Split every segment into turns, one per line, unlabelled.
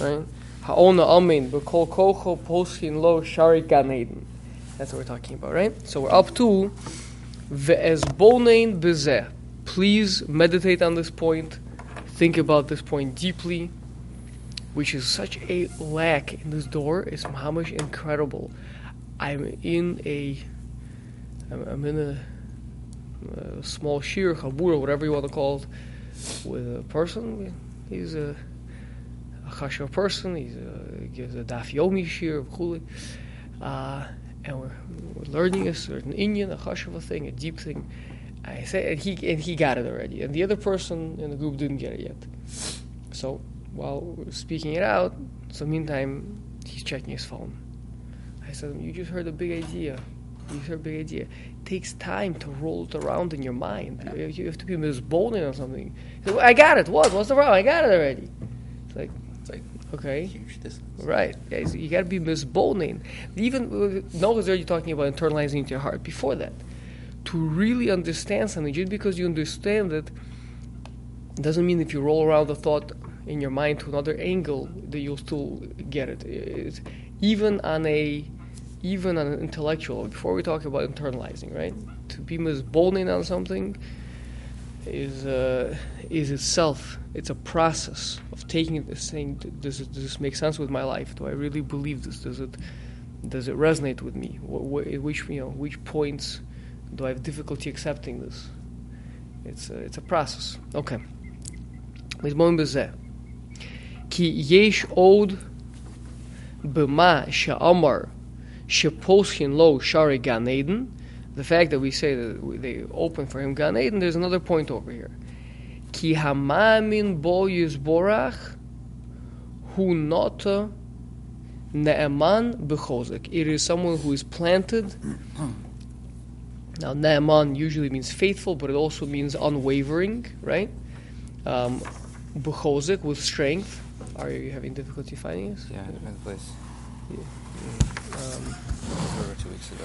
right? Ha'ona amin b'kol kocho poschin lo shari gan Eden. That's what we're talking about, right? So we're up to ve'ezbonein bezeh. Please meditate on this point. Think about this point deeply, which is such a lack in this door. It's mamish incredible. I'm in a, I'm, in a, a small shir, chabur, whatever you want to call it, with a person. He's a chashav person. He's a, gives a daf yomi shir of chuli. Uh, and we're, we're learning a certain Indian, a chashav thing, a deep thing. I say, and he and he got it already, and the other person in the group didn't get it yet. So while we're speaking it out, so meantime he's checking his phone. I said, "You just heard a big idea. You heard a big idea. It takes time to roll it around in your mind. You, have to be misboning or something." Said, well, I got it. What? What's the problem? I got it already. It's like okay.
huge distance.
Right. Yeah, you got to be misboning. Even uh, Noah's already talking about internalizing into your heart. Before that, to really understand something, just because you understand it, doesn't mean if you roll around the thought in your mind to another angle that you'll still get it. It's, even on a even on an intellectual, before we talk about internalizing, right? To be misboning on something is uh, is itself it's a process of taking it saying does it, does this make sense with my life do I really believe this does it does it resonate with me what, what, which you know which points do I have difficulty accepting this it's a, it's a process okay מזמון בזה כי יש עוד במה שאמר שפוסחין לו שערי גן עדן the fact that we say that they open for him Gan Eden, there's another point over here. Ki hamamin bo yizborach hu nota ne'eman b'chozek. It is someone who is planted. Now, ne'eman usually means faithful, but it also means unwavering, right? Um, b'chozek, with strength. Are you having difficulty finding this?
Yeah, different place.
Um,
Over two weeks ago.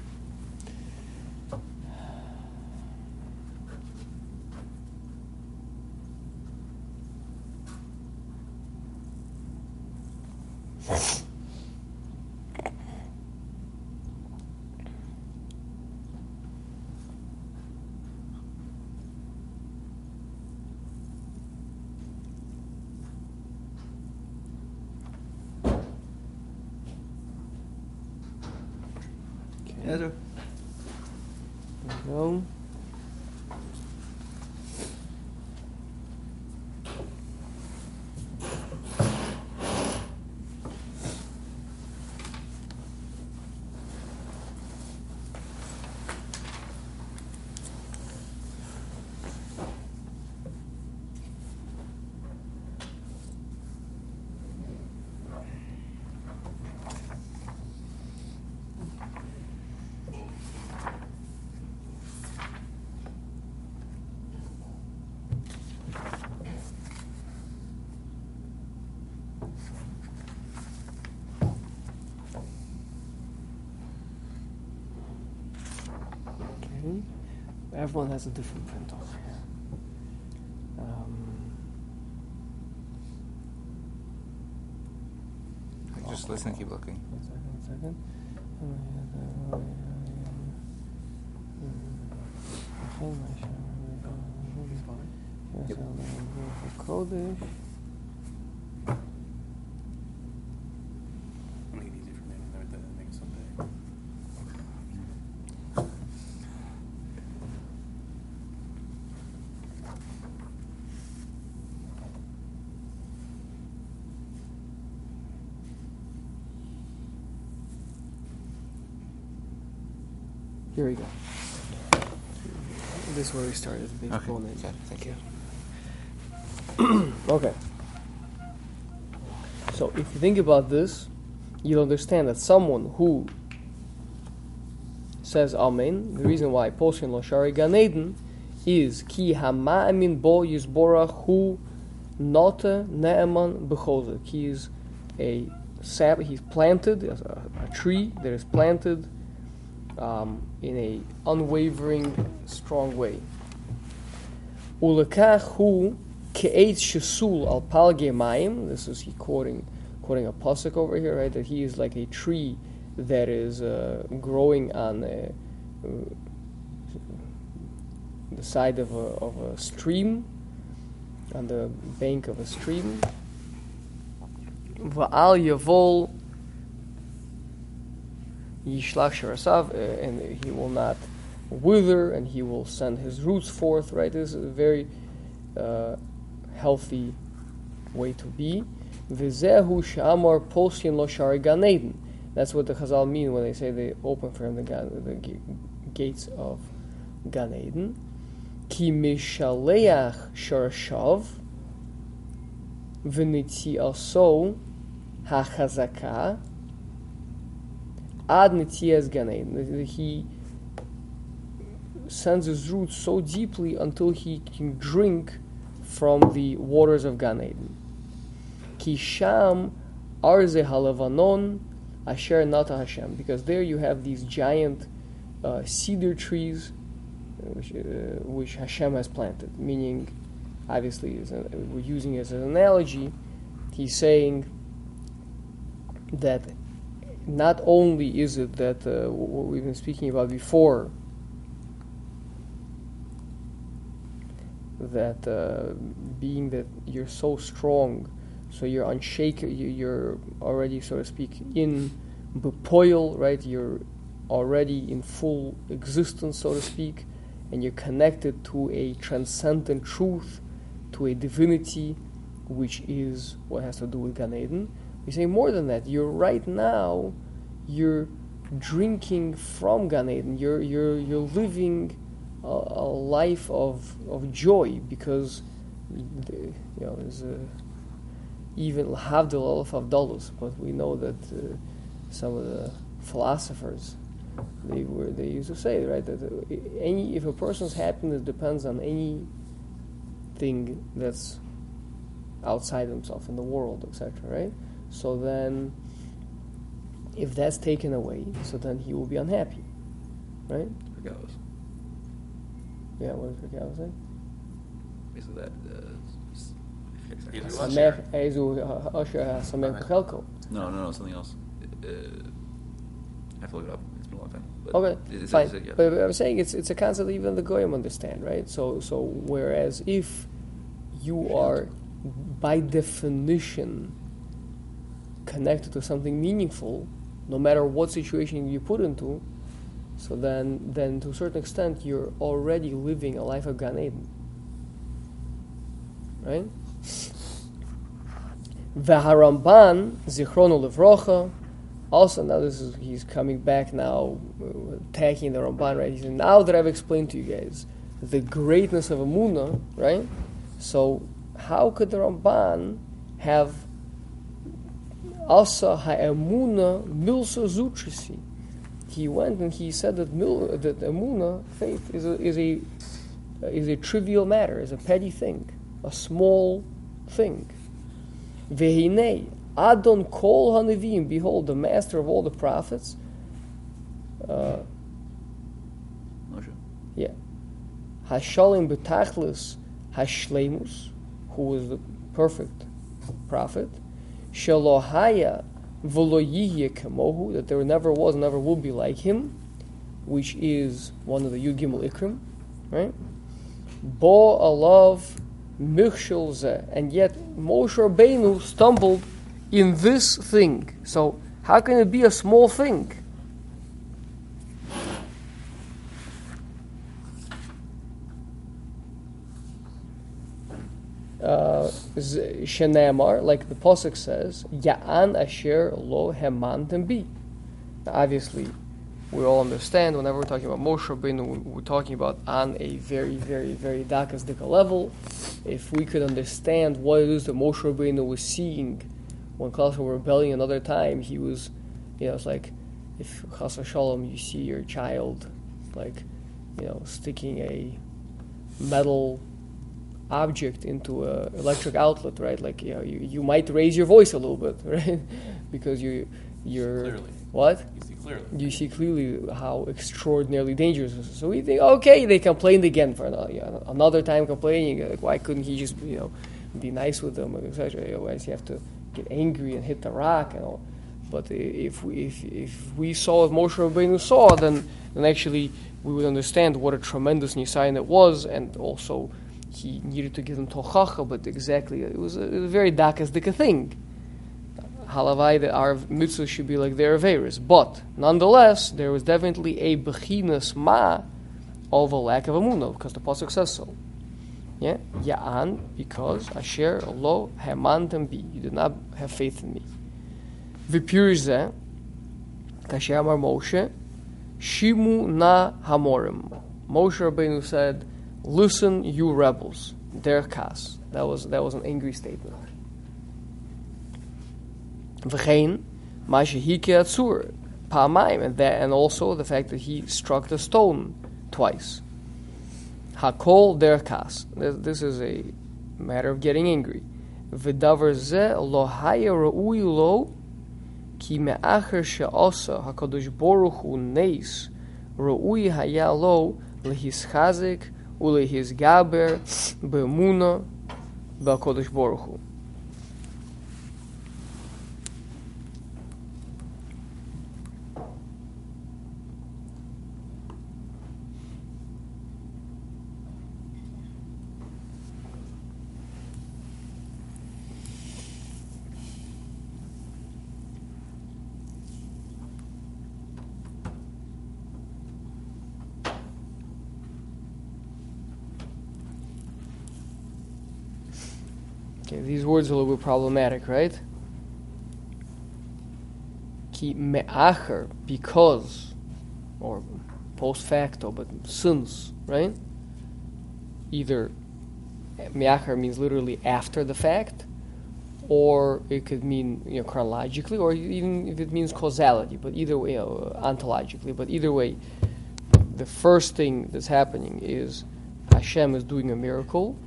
Everyone has a different print over here. Um,
Just listen, keep looking.
one second, one second. Kodesh.
Make it easy for me to learn to make it someday.
Here we go. This is where we started. the
Okay,
full name.
got thank you.
Okay. So if you think about this, you'll understand that someone who says Amen, the reason why Poshin Loshari Gan Eden is Ki Hama'amin Bo Yisborach Hu Nota Ne'eman Bechozek. He is a sap, he's planted, as a, a tree that is planted um, in a unwavering, strong way. Ulekach Hu shesul al palge mayim. This is he quoting quoting a pasuk over here, right? That he is like a tree that is uh, growing on a, uh, the side of a, of a stream, on the bank of a stream. Va'al yavol yishlach sharasav, uh, and he will not wither, and he will send his roots forth. Right, this is a very uh, healthy way to be. V'zehu shamar poshin lo shari gan Eden. That's what the Chazal mean when they say they open for him the, the g- gates of Gan Eden. Ki mishaleach sharshav v'nitzi aso hachazaka ad nitzias Gan Eden. He sends his roots so deeply until he can drink from the waters of Gan Eden. Ki arze halavanon asher nata Hashem. Because there you have these giant uh, cedar trees uh, which, uh, which Hashem has planted. Meaning, obviously, we're using it as an analogy. He's saying that not only is it that uh, what we've been speaking about before, that uh, being that you're so strong, so you're unshaken, you're already, so to speak, in bepoil, right? You're already in full existence, so to speak, and you're connected to a transcendent truth, to a divinity, which is what has to do with Gan Eden. We say more than that. You're right now, you're drinking from Gan Eden. You're you're you're living a, a life of of joy because the, you know there's a, even Havdil of Avdalus, but we know that uh, some of the philosophers they were they used to say right that uh, any if a person's happiness depends on anything that's outside himself in the world, etc. Right? So then, if that's taken away, so then he will be unhappy, right?
Regardless.
Yeah, what does Raquel say?
Basically that. Uh, s-
Either
s-
one.
Samech ezu asher samech b'chelko.
no, no, no, something else. Uh, I have to look it up. It's been a long time. But
Okay,
it's-
fine.
it's- yeah.
But I'm saying it's it's a concept that even the goyim understand, right? So so whereas if you are by definition connected to something meaningful, no matter what situation you put into, so then then to a certain extent you're already living a life of Gan Eden. Right? V'haramban zichrono levrocha. Also, now this is he's coming back now, uh, attacking the Ramban, right? He said, now that I've explained to you guys the greatness of Amuna, right? So, how could the Ramban have Asa ha'emuna milsa zutrisi? He went and he said that mil, that Amuna faith is a is a is a trivial matter, is a petty thing, a small thing. Vehine Adon Kol Hanevim, behold, the master of all the prophets. Uh,
Moshe.
yeah. Hashalim Betachlis Hashlemus, who was the perfect prophet. Shalohaya Voloyihye Kamohu, that there never was, and never will be like him, which is one of the Yud Gimel Ikrim, right? Bo Alav Michshel and yet Moshe Rabbeinu stumbled in this thing. So how can it be a small thing? Uh, like the pasuk says, Ya'an Asher Lo Heman Tembi. Now, Obviously, we all understand whenever we're talking about Moshe Rabbeinu, we- we're talking about on a very, very, very dakasdika level. If we could understand what it is that Moshe Rabbeinu was seeing when Klaus was rebelling another time, he was, you know, it's like if Chas Shalom, you see your child, like, you know, sticking a metal object into a electric outlet, right? Like, you know, you, you might raise your voice a little bit, right? because you, you're
Clearly.
what?
You see clearly.
you see clearly how extraordinarily dangerous this is. So we think, okay, they complained again for another, you know, another time complaining. Like, why couldn't he just, you know, be nice with them, etc. Otherwise, you have to get angry and hit the rock and all. But if we, if, if we saw what Moshe Rabbeinu saw, then, then actually we would understand what a tremendous nisayin it was, and also he needed to give them tochacha, but exactly, it was a, it was a very dakasdika thing. Halavai that our mitzvah should be like their averis. But nonetheless, there was definitely a bechinas ma of a lack of amunah, because the pasuk says so. Yeah, ya'an because asher lo hemantem bi. You did not have faith in me. V'pirish zeh, kasher amar Moshe, shimu na hamorim. Moshe Rabbeinu said, "Listen, you rebels." Der kas. That was that was an angry statement. V'chein, ma shehike atzur, pa'amayim, and that, and also the fact that he struck the stone twice. Hakol der kas. This, is a matter of getting angry. V'davar ze lo ra'ui lo ki me'acher she'osa hakadosh baruch hu neis ra'ui haya lo lehischazik ulehisgaber be'emuna ba'kadosh baruch hu. Okay, these words are a little bit problematic, right? Ki me'acher, because, or post facto, but since, right? Either me'acher means literally after the fact, or it could mean you know chronologically, or even if it means causality. But either way, you know, ontologically. But either way, the first thing that's happening is Hashem is doing a miracle,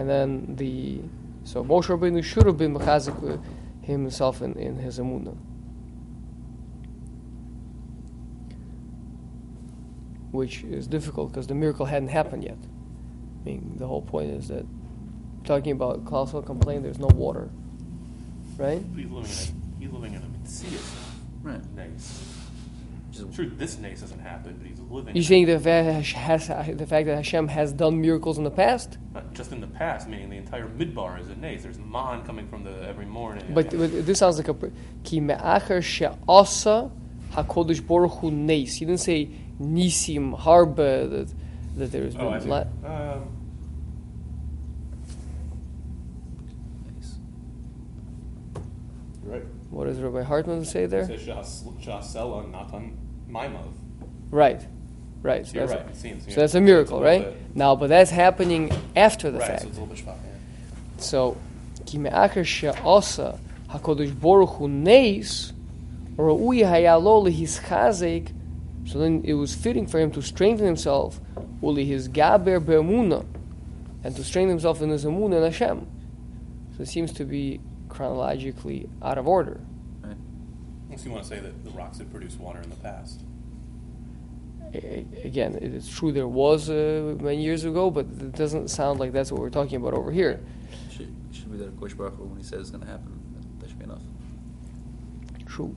and then the so Moshe Rabbeinu should have been mechazik himself in, in his emunah. Which is difficult because the miracle hadn't happened yet. I mean, the whole point is that talking about Klausel complained there's no water, right?
He's living in a, he's living in a Messias
Right.
nace.
Just,
Sure, this nace doesn't happen, but he's living.
You
in
saying the fact, has, the fact that Hashem has done miracles in the past?
Not just in the past, meaning the entire midbar is a nace. There's man coming from the every morning.
But, but this sounds like a ki me'acher she'asa hakodesh baruch hu neis. He didn't say nisim harbe that that there's
oh, I
been
see. Um, right.
what does Rabbi Hartman say there?
It says Shasela, not Maimav.
Right, right. So
You're
that's,
right. It seems.
so that's a miracle, right? Now, but that's happening after the
right.
fact.
So it's a little bit shvach, yeah.
So ki me'acher she'asa hakodesh baruch hu neis ra'ui hayalo lehischazek. So then it was fitting for him to strengthen himself uli his gaber be'emuna and to strengthen himself in his emunah in Hashem. So it seems to be chronologically out of order.
Right.
Unless you want to say that the rocks had produced water in the past.
A- a- Again, it is true there was uh, many years ago, but it doesn't sound like that's what we're talking about over here.
Should, should be that Kosh Baruch Hu, when he says it's going to happen. That, that should be enough.
True.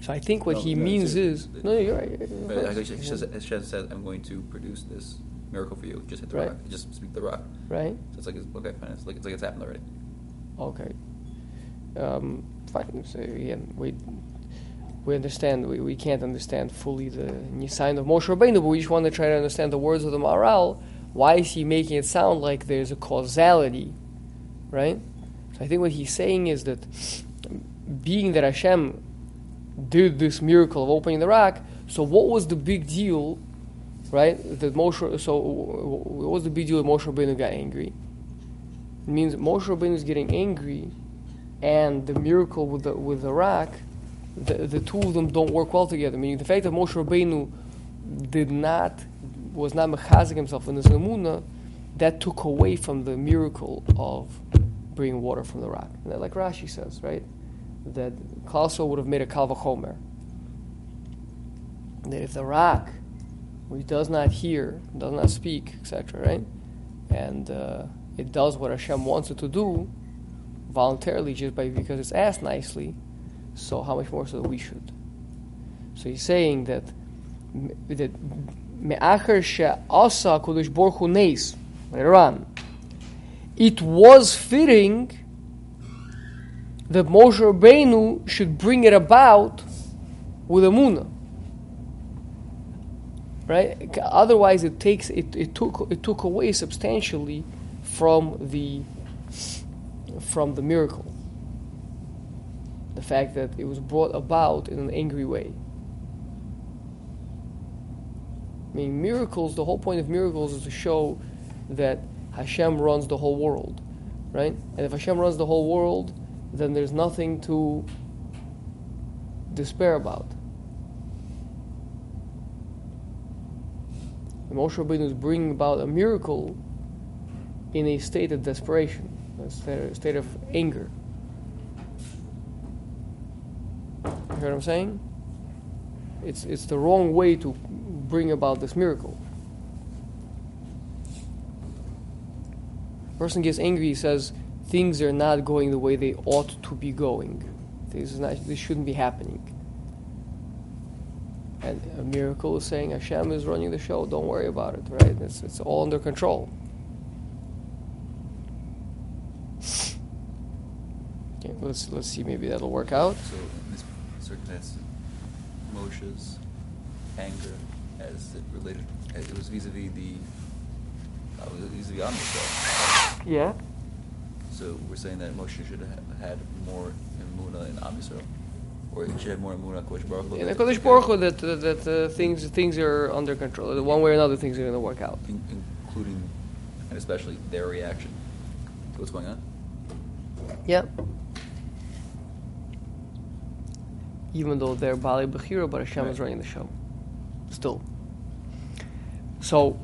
So I think what
No,
he
no,
means
it's-
is no, you're right. of
But
course.
like, Hashem says, Hashem says, I'm going to produce this miracle for you. Just hit the
Right.
rock. Just speak the rock.
right.
So it's like, it's, okay, fine. It's like, it's like it's happened already.
Okay. Um, fine. So again, we we understand. We, we can't understand fully the Nisayan of Moshe Rabbeinu, but we just want to try to understand the words of the Maharal. Why is he making it sound like there's a causality, right? So I think what he's saying is that, being that Hashem did this miracle of opening the rock, so what was the big deal, right? That Moshe. So what was the big deal that Moshe Rabbeinu got angry? It means Moshe Rabbeinu is getting angry, and the miracle with the with the rock, the, the two of them don't work well together. Meaning the fact that Moshe Rabbeinu did not was not mechazik himself in his emuna, that took away from the miracle of bringing water from the rock. That, like Rashi says, right, that Klauso would have made a kalvachomer. That if the rock, which does not hear, does not speak, etc., right, and uh, it does what Hashem wants it to do voluntarily just by because it's asked nicely, so how much more so we should? So he's saying that that me'acher she'asa Kodesh Baruch neis later on, it was fitting that Moshe Rabbeinu should bring it about with a munah. Right? Otherwise, it takes it, it took it took away substantially from the from the miracle. The fact that it was brought about in an angry way. I mean, miracles. The whole point of miracles is to show that Hashem runs the whole world, right? And if Hashem runs the whole world, then there's nothing to despair about. Moshe Rabbeinu is bringing about a miracle in a state of desperation, a state of anger. You hear what I'm saying? It's, it's the wrong way to bring about this miracle. person gets angry, he says things are not going the way they ought to be going. This, is not, this shouldn't be happening. And a miracle is saying Hashem is running the show. Don't worry about it, right? It's, it's all under control. Okay, let's let's see. Maybe that'll work out.
So in this circumstance, Moshe's anger, as it related, as it was vis-a-vis the, uh, vis-a-vis Am Yisrael.
Yeah.
So we're saying that Moshe should have had more Emunah in Am Yisrael, or he should have more Emunah Kodesh Baruch Hu.
In the Kodesh Baruch Hu, that that, that uh, things things are under control. That One way or another, things are going to work out.
in- including and especially their reaction to what's going on.
Yeah. Even though they're Bali Bechira, but Hashem is running the show. Still. So,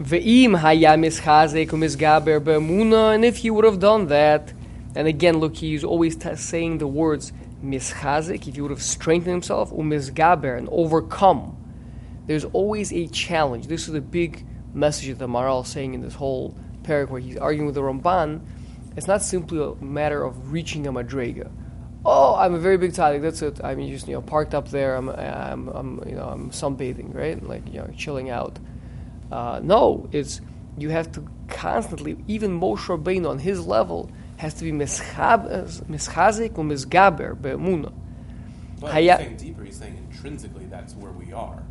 Ve'im haya mischazek u'mizgaber be'emuna, and if he would have done that, and again, look, he's always t- saying the words mischazek, if he would have strengthened himself, u'mizgaber, and overcome. There's always a challenge. This is the big message that the Maharal is saying in this whole paragraph where he's arguing with the Ramban. It's not simply a matter of reaching a madrega. Oh, I'm a very big tzaddik. That's it. I'm just you know parked up there. I'm, I'm, I'm you know I'm sunbathing, right? Like you know chilling out. Uh, no, it's you have to constantly. Even Moshe Rabbeinu on his level has to be mischazik or misgaber be'emuna.
But
Haya-
he's saying deeper, he's saying intrinsically that's where we are.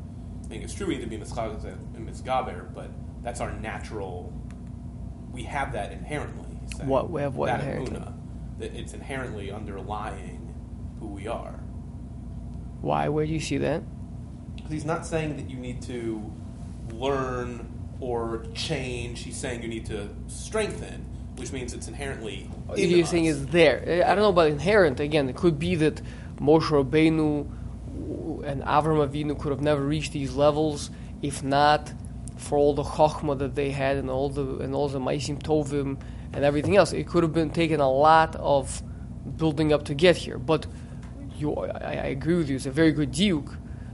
I think it's true we need to be mischagaz and misgaber, but that's our natural. We have that inherently.
What- we have what
that
inherently?
emunah, that it's inherently underlying who we are.
Why? Where do you see that?
Because he's not saying that you need to learn or change. He's saying you need to strengthen, which means it's inherently. in
You're
us.
saying it's there. I don't know about inherent. Again, it could be that Moshe Rabbeinu and Avram Avinu could have never reached these levels if not for all the chokhmah that they had and all the and all the maisim tovim and everything else. It could have been taken a lot of building up to get here. But you, I, I agree with you. It's a very good duke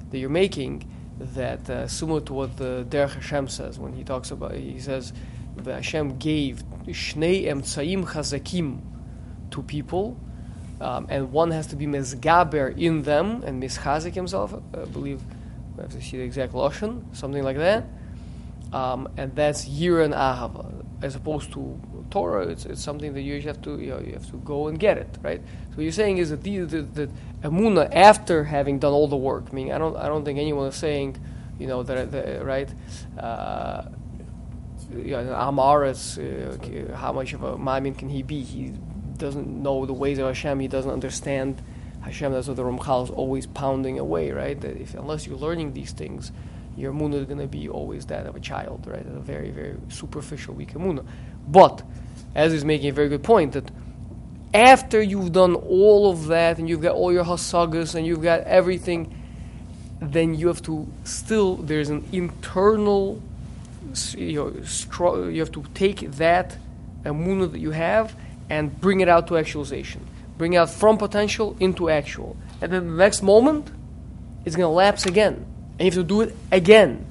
that you're making. That uh, similar to what the Derech Hashem says when he talks about. He says that Hashem gave shnei emtsaim chazakim to people, um, and one has to be mezgaber in them and mischazik himself. I believe we have to see the exact lashon, something like that. Um, and that's yira and ahava, as opposed to Torah. It's, it's something that you have to you, know, you have to go and get it, right? So what you're saying is that the, the, the after having done all the work. I mean, I don't I don't think anyone is saying, you know, that, that right. Uh, you know, Amaris, uh, how much of a mamin can he be? He doesn't know the ways of Hashem. He doesn't understand Hashem. That's what the Ramchal is always pounding away, right? That if unless you're learning these things, your emunah is going to be always that of a child, right? A very, very superficial, weak emunah. But, as he's making a very good point, that after you've done all of that and you've got all your hasagas and you've got everything, then you have to still, there's an internal you know, you have to take that emunah that you have and bring it out to actualization. Bring it out from potential into actual. And then the next moment, it's going to lapse again. And you have to do it again.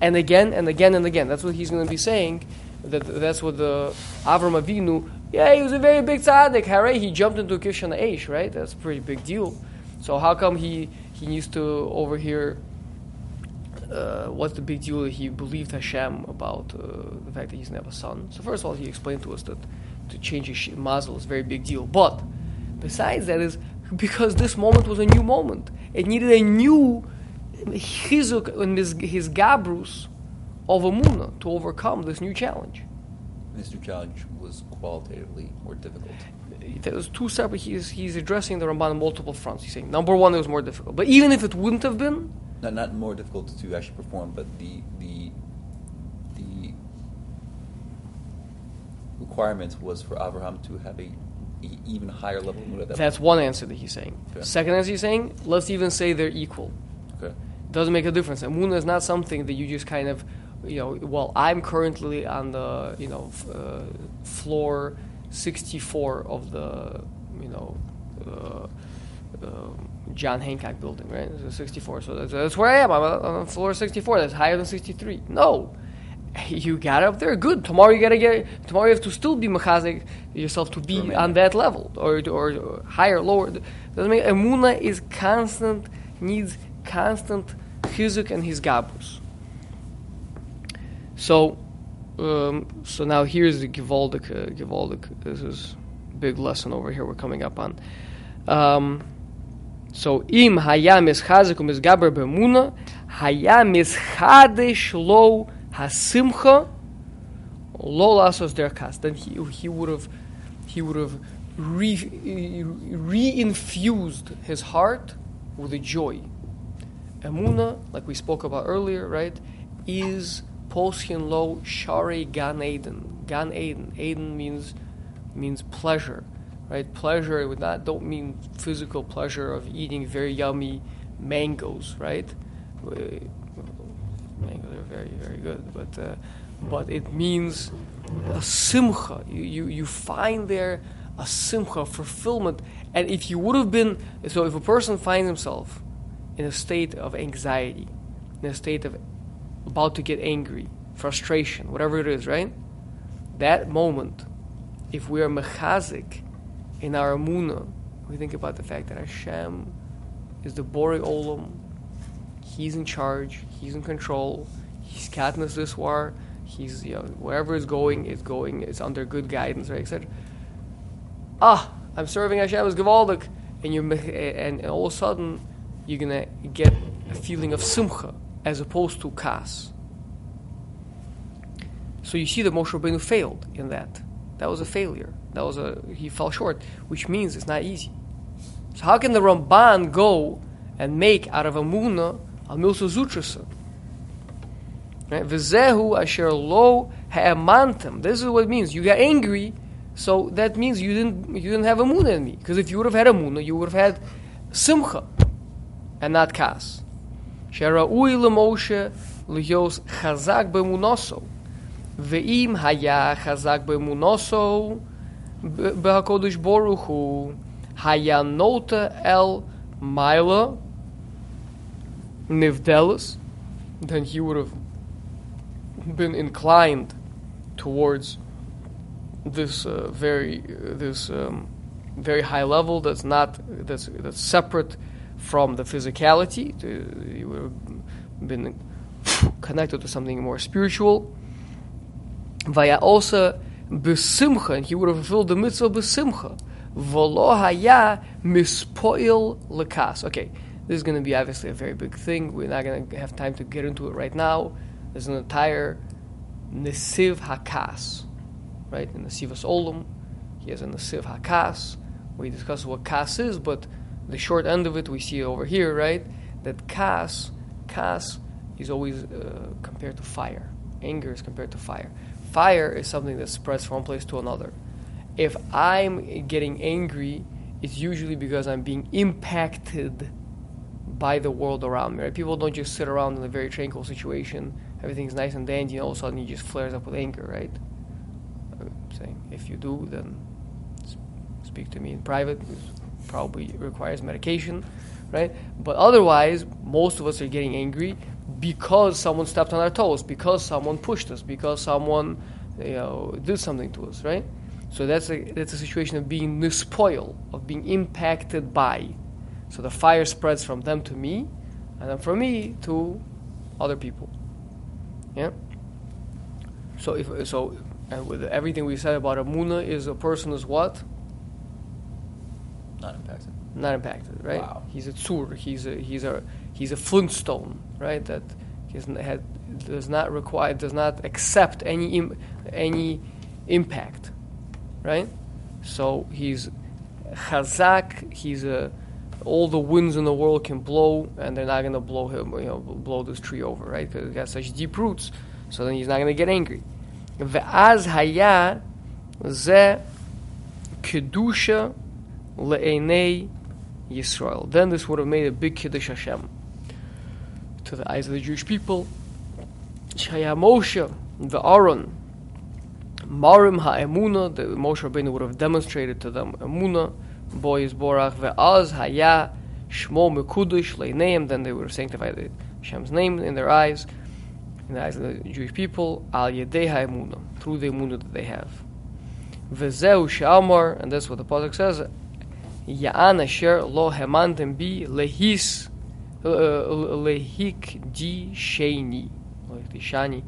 And again and again and again. That's what he's going to be saying that that's what the Avram Avinu. Yeah, he was a very big tzaddik. Hooray, he jumped into Kishon Aish, right? That's a pretty big deal. So how come he he needs to overhear? Uh, what's the big deal he believed Hashem about uh, the fact that he's never a son? So first of all, he explained to us that to change his mazel is a very big deal. But besides that is because this moment was a new moment. It needed a new chizuk and his, his gabrus of Amuna to overcome this new challenge.
This new challenge was qualitatively more difficult.
There was two separate. He's, he's addressing the Ramban on multiple fronts. He's saying number one, it was more difficult. But even if it wouldn't have been,
Not not more difficult to actually perform, but the the the requirement was for Abraham to have a, even higher level of
that's one answer that he's saying.
Okay.
Second answer he's saying, let's even say they're equal.
Okay.
Doesn't make a difference. Amuna is not something that you just kind of, you know, well, I'm currently on the, you know, f- uh, floor 64 of the, you know, uh, uh, John Hancock building, right? So 64. So that's, that's where I am. I'm on floor 64. That's higher than 63. No. You got up there, good. Tomorrow you gotta get. Tomorrow you have to still be mechazik yourself to be on that level, or, or, or higher, lower. Doesn't make emuna is constant, needs constant chizuk and his gabus. So, um, so now here's the Givaldic. Uh, Givaldic. This is big lesson over here. We're coming up on. Um, so im haya mischazik umisgaber bemuna haya mischadesh lo hasimcha lo lasos der kas. Then he he would have he would have re, reinfused his heart with a joy. Emuna, like we spoke about earlier, right, is poshin lo shari gan Eden. Gan Eden. Eden means means pleasure, right? Pleasure would not don't mean physical pleasure of eating very yummy mangoes, right? Uh, Mangoes are very very good, but uh, but it means a simcha. You, you you find there a simcha fulfillment, and if you would have been so, if a person finds himself in a state of anxiety, in a state of about to get angry, frustration, whatever it is, right? That moment, if we are mechazik in our amuna, we think about the fact that Hashem is the Borei Olam, He's in charge, He's in control, He's katnas this war, He's you know wherever it's going, it's going, it's under good guidance, right? Etc. Ah, I'm serving Hashem as Gavaldik, and mech- and, and all of a sudden you're gonna get a feeling of simcha as opposed to kas. So you see that Moshe Rabbeinu failed in that. That was a failure. That was a he fell short, which means it's not easy. So how can the Ramban go and make out of a muna a milsa zutrasa? Right? V'zehu asher lo ha'emantam. This is what it means. You got angry, so that means you didn't you didn't have a muna in me. Because if you would have had a muna, you would have had simcha and not kas. Shera'ui l'Moshe l'yos chazak b'munoso. Ve'im haya chazak b'munoso b'hakodesh boruch hu haya nota el maila nivdelis, then he would have been inclined towards this uh, very uh, this um, very high level that's not that's that's separate from the physicality. To, would have been connected to something more spiritual. Vaya also besimcha, and he would have fulfilled the mitzvah besimcha. V'lo haya mispoil lekas. Okay, this is going to be obviously a very big thing. We're not going to have time to get into it right now. There's an entire nesiv hakas, right? In the Sivas Olam, he has a nesiv hakas. We discuss what kas is, but the short end of it we see over here, right? That kas, kas is always uh, compared to fire. Anger is compared to fire. Fire is something that spreads from one place to another. If I'm getting angry, it's usually because I'm being impacted by the world around me. Right? People don't just sit around in a very tranquil situation, everything's nice and dandy, and all of a sudden he just flares up with anger, right? I'm saying if you do, then speak to me in private. Probably requires medication, right? But otherwise, most of us are getting angry because someone stepped on our toes, because someone pushed us, because someone you know, did something to us, right? So that's a that's a situation of being nispoil, of being impacted by. So the fire spreads from them to me, and then from me to other people. Yeah. So if so, and with everything we said about a Amuna is a person is what?
Not impacted.
Not impacted, right?
Wow.
He's a tzur. He's a he's a he's a flintstone, right? That That is, had, does not require does not accept any Im, any impact, right? So he's chazak. He's a all the winds in the world can blow, and they're not going to blow him, you know, blow this tree over, right? Because it got such deep roots. So then he's not going to get angry. Ve'az haya ze kedusha le'enei Yisrael. Then this would have made a big kiddush Hashem to the eyes of the Jewish people. Shaya Moshe the Aaron Marim ha'emuna, the Moshe Rabbeinu would have demonstrated to them emuna, boy is borach ve'az haya shmo mekudush leineim. Then they would have sanctified Hashem's name in their eyes, in the eyes of the Jewish people. Al yedei ha'emuna, through the emuna that they have. Vezeu she'amar, and that's what the pasuk says. Lo hemantem bi lehis uh, lehik di sheni, like the shani,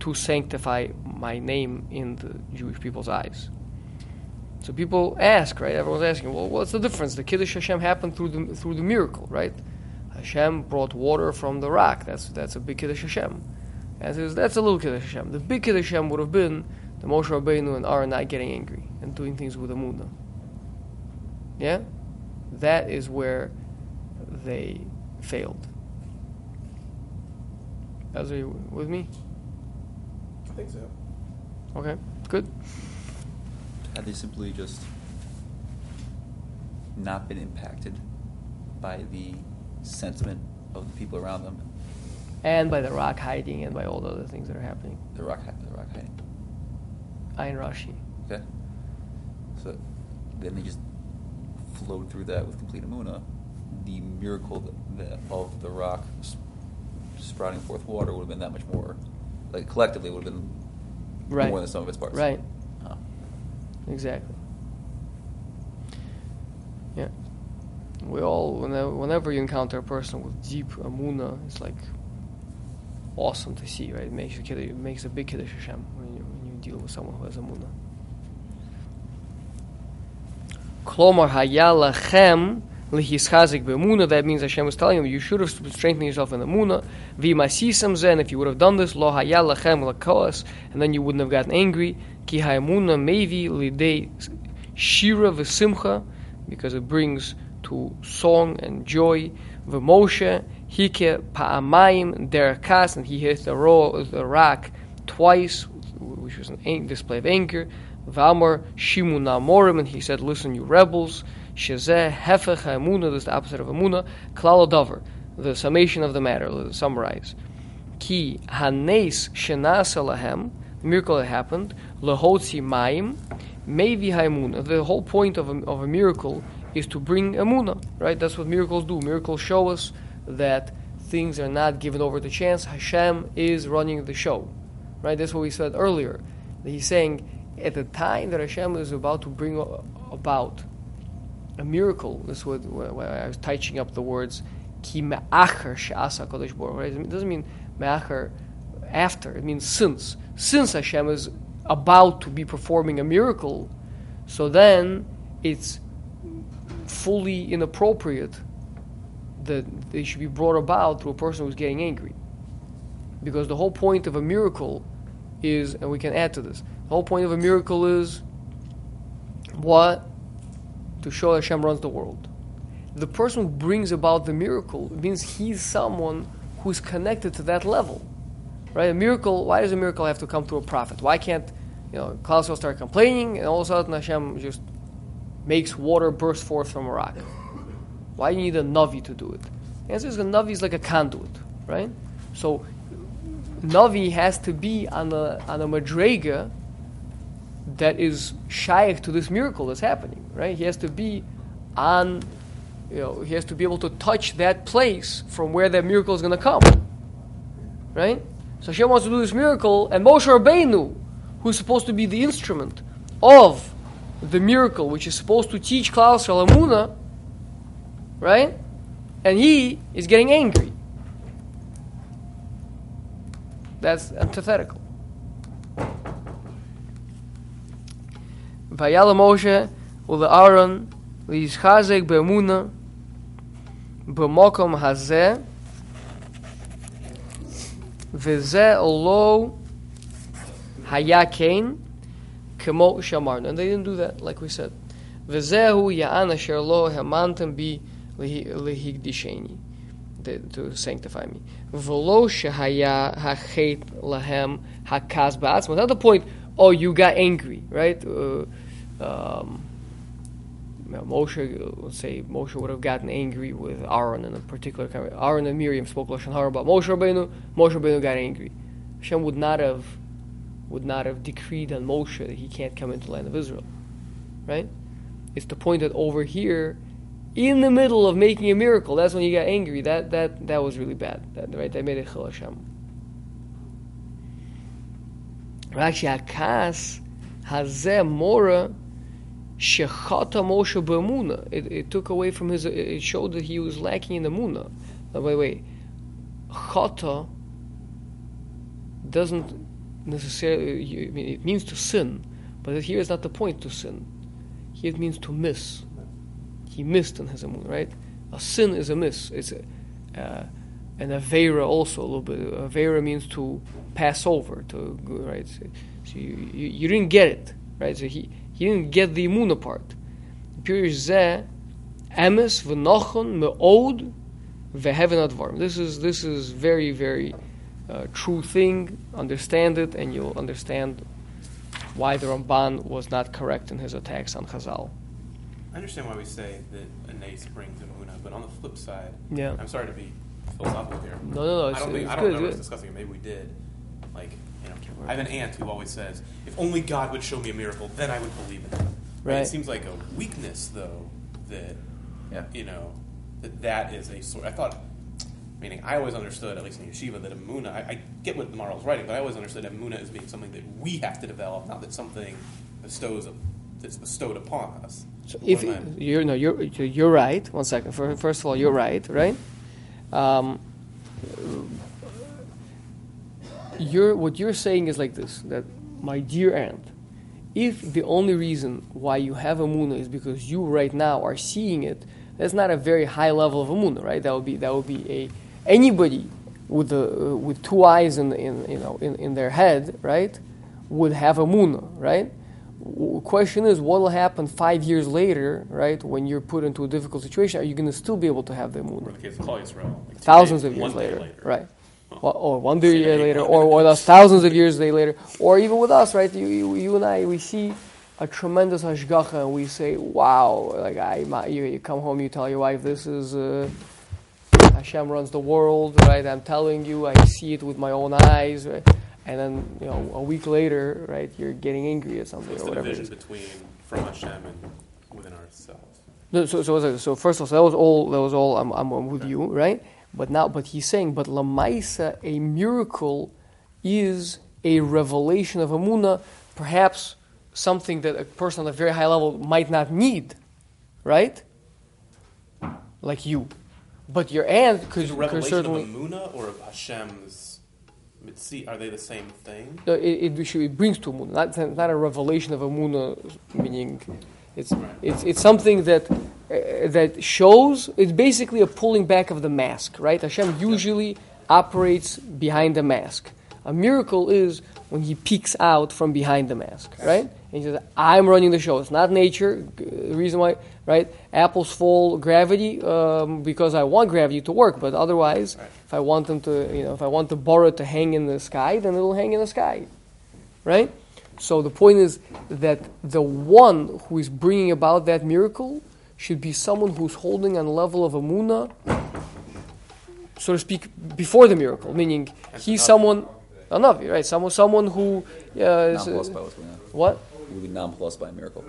to sanctify my name in the Jewish people's eyes. So people ask, right? Everyone's asking, well, what's the difference? The Kiddush Hashem happened through the through the miracle, right? Hashem brought water from the rock. That's that's a big Kiddush Hashem. And says that's a little Kiddush Hashem. The big Kiddush Hashem would have been the Moshe Rabbeinu and Aaron not getting angry and doing things with the Muna. Yeah, that is where they failed. Are you with me?
I think so.
Okay, good.
Had they simply just not been impacted by the sentiment of the people around them,
And by the rock hiding and by all the other things that are happening.
the rock, the rock hiding.
Ayin Rashi.
Okay. So then they just flowed through that with complete amuna. The miracle that, of the rock sprouting forth water would have been that much more. Like collectively, would have been
Right.
more than some of its parts.
Right.
Huh.
Exactly. Yeah. We all, whenever, whenever you encounter a person with deep amuna, it's like awesome to see, right? It makes you kiddush, it makes a big kiddush Hashem when you, when you deal with someone who has amuna. Klomar haya lachem lihischazik be'emuna. That means Hashem was telling him you should have strengthened yourself in the muna. V'masisam zen. If you would have done this, lo haya lachem lakoas, and then you wouldn't have gotten angry. Ki ha'emuna mevi lidei shira v'simcha, because it brings to song and joy. V'moshe hike pa'amayim derakas, and he hit the, ro- the rock twice, which was an- display of anger. Valmar Shimun Amorim, and he said, Listen, you rebels, Shezeh Hefech HaEmuna, this is the opposite of Emuna, Klal Dover, the summation of the matter, let's summarize. Ki Hanes Shenasa Lahem, the miracle that happened, Lahotzi Mayim, Mevi HaEmuna. The whole point of a, of a miracle is to bring Emuna, right? That's what miracles do. Miracles show us that things are not given over to chance. Hashem is running the show, right? That's what we said earlier. He's saying, at the time that Hashem is about to bring about a miracle, this was when I was touching up the words ki me'acher she'asa Kodesh Baruch? It doesn't mean me'acher after. It means since. Since Hashem is about to be performing a miracle, so then it's fully inappropriate that they should be brought about through a person who's getting angry. Because the whole point of a miracle is, and we can add to this, the whole point of a miracle is what? To show Hashem runs the world. The person who brings about the miracle means he's someone who's connected to that level. Right? A miracle, why does a miracle have to come through a prophet? Why can't, you know, Klaus will start complaining and all of a sudden Hashem just makes water burst forth from a rock? Why do you need a Navi to do it? The answer is a Navi is like a conduit, right? So Navi has to be on a on a madrega that is shaykh to this miracle that's happening, right? He has to be on, you know, he has to be able to touch that place from where that miracle is going to come, right? So Hashem wants to do this miracle, and Moshe Rabbeinu, who's supposed to be the instrument of the miracle, which is supposed to teach Klaus Shalamuna, right? And he is getting angry. That's antithetical. Vayala Moshe ולאהרון להתחזק באמונה במקום הזה וזה לא היה כן כמו שאמרנו. And they didn't do that, like we said. וזהו יען אשר לא האמנתם בי להקדישני. to sanctify me. ולא שהיה החטא להם הכעס בעצמו. Not the point, oh, you got angry, right? Uh, um, Moshe, let's say Moshe would have gotten angry with Aaron in a particular kind of, Aaron and Miriam spoke lashon hara about Moshe Rabbeinu. Moshe Rabbeinu got angry. Hashem would not have would not have decreed on Moshe that he can't come into the land of Israel, right? It's the point that over here, in the middle of making a miracle, that's when he got angry. That that that was really bad. That right, that made it chil Hashem. Rashi Akas Hazeh Mora Shechata Moshe B'Emuna. It, it took away from his. It showed that he was lacking in the Muna. By the way, Chata doesn't necessarily. It means to sin, but here is not the point to sin. Here it means to miss. He missed in his Amun, right? A sin is a miss. It's a, uh, an avera also a little bit. Avera means to pass over, to right. So you, you, you didn't get it, right? So he he didn't get the imuna part. Pirish zeh emes v'nochon me'od veheven advarim. This is this is very very uh, true thing. Understand it, and you'll understand why the Ramban was not correct in his attacks on Chazal.
I understand why we say that a nace brings emuna, but on the flip side,
Yeah.
I'm sorry to be philosophical here.
No, no, no.
I don't think I don't
good.
remember
good.
discussing it. Maybe we did. Like, you know, I have an aunt who always says, "If only God would show me a miracle, then I would believe in it."
Right.
It seems like a weakness, though, that
Yeah.
you know that that is a sort. I thought, meaning, I always understood, at least in yeshiva, that emuna. I, I get what the Maharal's writing, but I always understood emuna as being something that we have to develop, not that something bestows that's bestowed upon us.
So if you're no, you're you're right. One second. First of all, you're right, right? Um, you're what you're saying is like this: that my dear aunt, if the only reason why you have a muna is because you right now are seeing it, that's not a very high level of a muna, right? That would be that would be a anybody with the uh, with two eyes in, in you know in, in their head, right, would have a muna, right? W- question is what will happen five years later, right? When you're put into a difficult situation, are you going to still be able to have the
Or
muna?
in the case of like two
thousands
days-
of years
day
later, right? Or, or one day year later, or with us thousands of years later, or even with us, right? You, you, you and I, we see a tremendous hashgacha, and we say, "Wow!" Like I, my, you, you come home, you tell your wife, "This is uh, Hashem runs the world," right? I'm telling you, I see it with my own eyes, right? And then, you know, a week later, right? You're getting angry at something
What's
or whatever. it
division between from Hashem and within ourselves?
No, so, so, so, so first of all, so that was all. That was all. I'm, I'm, I'm with you, right? But now, but he's saying, but lamaisa, a miracle, is a revelation of amuna, perhaps something that a person on a very high level might not need, right? Like you, but your aunt could,
Is it a
could
revelation
certainly.
of Amuna or of Hashem's mitzi? Are they the same thing?
No, it, it, it brings to Amuna, not, not a revelation of Amuna, meaning it's, it's, it's something that, uh, that shows, it's basically a pulling back of the mask, right? Hashem usually operates behind the mask. A miracle is when he peeks out from behind the mask, right? And he says, I'm running the show. It's not nature. The reason why, right? Apples fall gravity um, because I want gravity to work, but otherwise,
Right.
if I want them to, you know, if I want the borrow to hang in the sky, then it'll hang in the sky, right? So the point is that the one who is bringing about that miracle should be someone who's holding on a level of amuna, so to speak, before the miracle, meaning
That's
he's
Navi.
someone, a Navi, right? Someone, someone who uh, is,
Nonplussed by what's going on.
what?
He would be nonplussed by a miracle.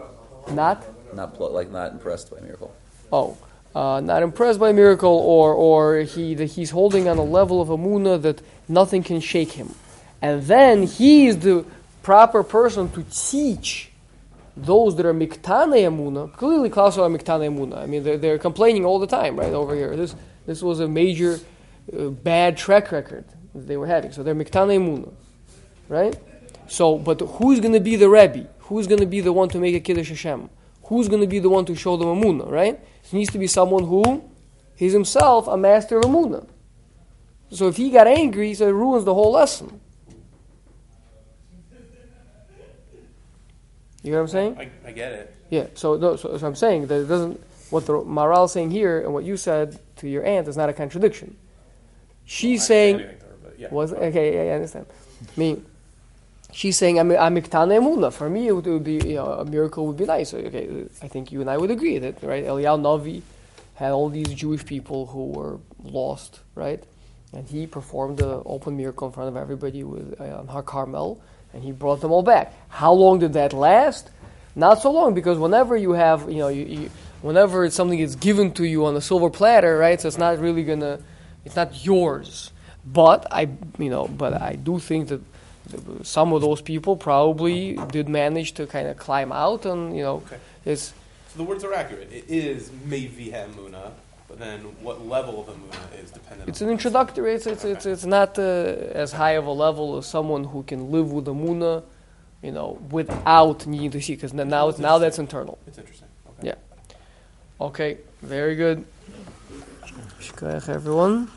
Not
Not pl- like not impressed by a miracle.
oh, uh, not impressed by a miracle, or or he that he's holding on a level of amuna that nothing can shake him, and then he is the proper person to teach those that are miktane emuna. Clearly, Klaus are miktane emuna. I mean, they're, they're complaining all the time, right over here. This this was a major uh, bad track record they were having. So they're miktane emuna, right? So, but who's going to be the rebbe? Who's going to be the one to make a kiddush Hashem? Who's going to be the one to show them emuna, right? It needs to be someone who is himself a master of emuna. So if he got angry, so it ruins the whole lesson. You know what I'm saying?
I, I get it.
Yeah. So, no, so, so I'm saying that it doesn't. What the Maharal is saying here and what you said to your aunt is not a contradiction. She's
I
saying
didn't say anything to her, yeah.
was okay. Yeah, I understand. I mean, she's saying I'm I'm emuna. For me, it would, it would be you know, a miracle would be nice. Okay, I think you and I would agree that right. Eliyahu Navi had all these Jewish people who were lost, right? And he performed the open miracle in front of everybody with uh, on Har Carmel, and he brought them all back. How long did that last? Not so long, because whenever you have, you know, you, you, whenever something is given to you on a silver platter, right? So it's not really gonna, it's not yours. But I, you know, but I do think that some of those people probably did manage to kind of climb out, and you know,
Okay.
it's
So the words are accurate. It is Mevi Emuna, but then what level of Emuna is dependent
It's
on
an introductory. It's it's it's, it's not uh, as high of a level as someone who can live with the muna, you know, without needing to see. Because now now that's internal.
It's interesting. Okay.
Yeah. Okay. Very good. Shkoyach, everyone.